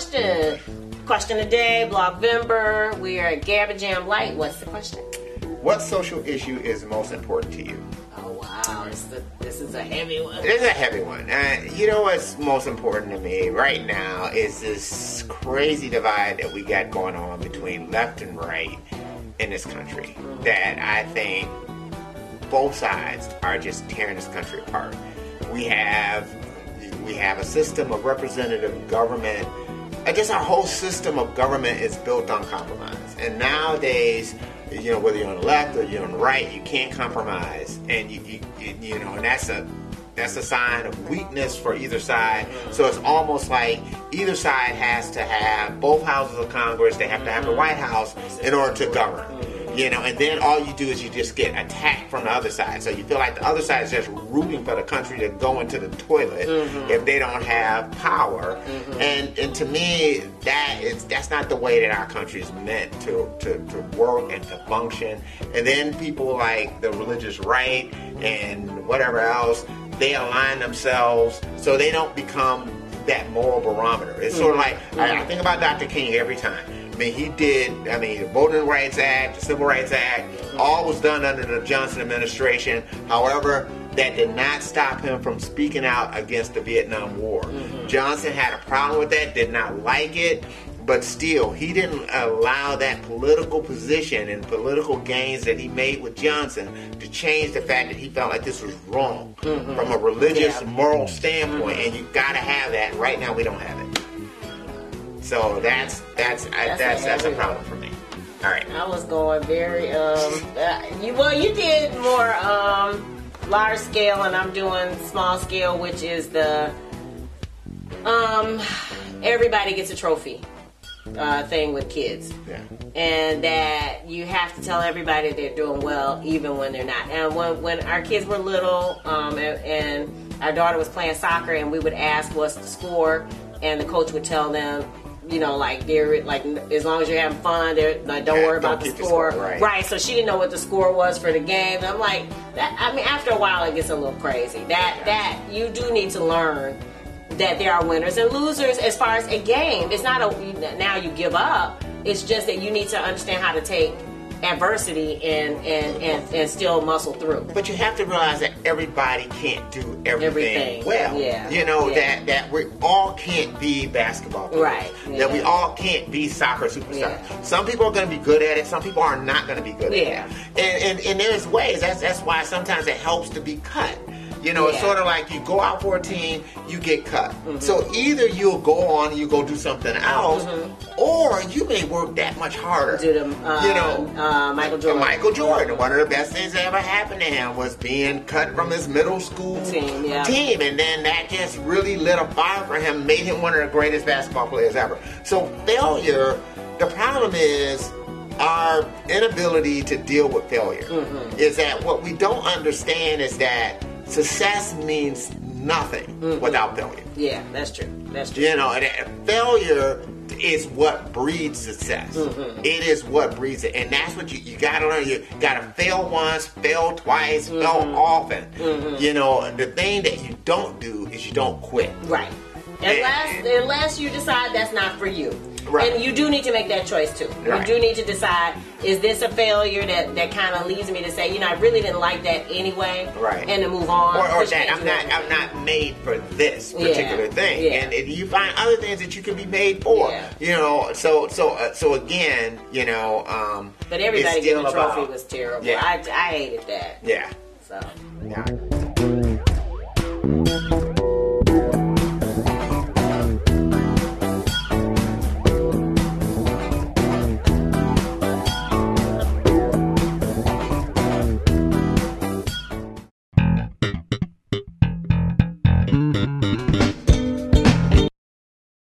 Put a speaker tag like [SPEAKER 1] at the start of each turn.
[SPEAKER 1] question. Question of the day, Blockvember. We are at Gabba Jam Light. What's the question?
[SPEAKER 2] What social issue is most important to you?
[SPEAKER 1] Oh wow, this is a, this is a heavy one.
[SPEAKER 2] It is a heavy one. Uh, you know what's most important to me right now is this crazy divide that we got going on between left and right in this country. That I think both sides are just tearing this country apart. We have we have a system of representative government. I guess our whole system of government is built on compromise. And nowadays, you know, whether you're on the left or you're on the right, you can't compromise. And you, you, you, know, and that's a that's a sign of weakness for either side. So it's almost like either side has to have both houses of Congress. They have to have the mm-hmm. White House in order to govern you know, and then all you do is you just get attacked from the other side. So you feel like the other side is just rooting for the country to go into the toilet mm-hmm. if they don't have power. Mm-hmm. And and to me, that is that's not the way that our country is meant to, to, to work and to function. And then people like the religious right and whatever else, they align themselves so they don't become that moral barometer. It's mm-hmm. sort of like I, I think about Dr. King every time mean, he did, I mean, the Voting Rights Act, the Civil Rights Act, all was done under the Johnson administration. However, that did not stop him from speaking out against the Vietnam War. Mm-hmm. Johnson had a problem with that, did not like it, but still, he didn't allow that political position and political gains that he made with Johnson to change the fact that he felt like this was wrong mm-hmm. from a religious, yeah. moral standpoint. Mm-hmm. And you got to have that. Right now, we don't have it. So that's that's that's that's, that's a problem for me. All right.
[SPEAKER 1] I was going very um uh, you well you did more um large scale and I'm doing small scale which is the um everybody gets a trophy uh, thing with kids.
[SPEAKER 2] Yeah.
[SPEAKER 1] And that you have to tell everybody they're doing well even when they're not. And when, when our kids were little um, and, and our daughter was playing soccer and we would ask what's the score and the coach would tell them you know, like they're like as long as you're having fun, they're like don't yeah, worry don't about the score.
[SPEAKER 2] the score. right.
[SPEAKER 1] right. So she didn't know what the score was for the game. And I'm like, that, I mean, after a while, it gets a little crazy. That yeah. that you do need to learn that there are winners and losers as far as a game. It's not a now you give up. It's just that you need to understand how to take adversity and, and, and, and still muscle through.
[SPEAKER 2] But you have to realize that everybody can't do everything,
[SPEAKER 1] everything.
[SPEAKER 2] well.
[SPEAKER 1] Yeah.
[SPEAKER 2] You know,
[SPEAKER 1] yeah.
[SPEAKER 2] that, that we all can't be basketball players.
[SPEAKER 1] Right.
[SPEAKER 2] Yeah. That we all can't be soccer superstars. Yeah. Some people are going to be good at it. Some people are not going to be good
[SPEAKER 1] yeah.
[SPEAKER 2] at it. And, and, and there's ways. That's, that's why sometimes it helps to be cut. You know, yeah. it's sort of like you go out for a team, you get cut. Mm-hmm. So either you'll go on, you go do something else, mm-hmm. or you may work that much harder.
[SPEAKER 1] Do the, uh, you know, uh, Michael Jordan.
[SPEAKER 2] Michael Jordan. One of the best things that ever happened to him was being cut from his middle school
[SPEAKER 1] team, yeah.
[SPEAKER 2] team, and then that just really lit a fire for him, made him one of the greatest basketball players ever. So failure. The problem is our inability to deal with failure. Mm-hmm. Is that what we don't understand is that success means nothing mm-hmm. without failure.
[SPEAKER 1] Yeah, that's true. That's true.
[SPEAKER 2] You know, and failure is what breeds success. Mm-hmm. It is what breeds it, and that's what you, you got to learn. You got to fail once, fail twice, mm-hmm. fail often. Mm-hmm. You know, the thing that you don't do is you don't quit.
[SPEAKER 1] Right. Unless, unless you decide that's not for you.
[SPEAKER 2] Right.
[SPEAKER 1] And you do need to make that choice too. Right. You do need to decide: is this a failure that, that kind of leads me to say, you know, I really didn't like that anyway,
[SPEAKER 2] right?
[SPEAKER 1] And to move on,
[SPEAKER 2] or, or that I'm not I'm not made for this particular
[SPEAKER 1] yeah.
[SPEAKER 2] thing,
[SPEAKER 1] yeah.
[SPEAKER 2] and you find other things that you can be made for.
[SPEAKER 1] Yeah.
[SPEAKER 2] You know, so so uh, so again, you know, um,
[SPEAKER 1] but everybody getting a trophy
[SPEAKER 2] about,
[SPEAKER 1] was terrible.
[SPEAKER 2] Yeah.
[SPEAKER 1] I I hated that.
[SPEAKER 2] Yeah.
[SPEAKER 1] So
[SPEAKER 2] yeah.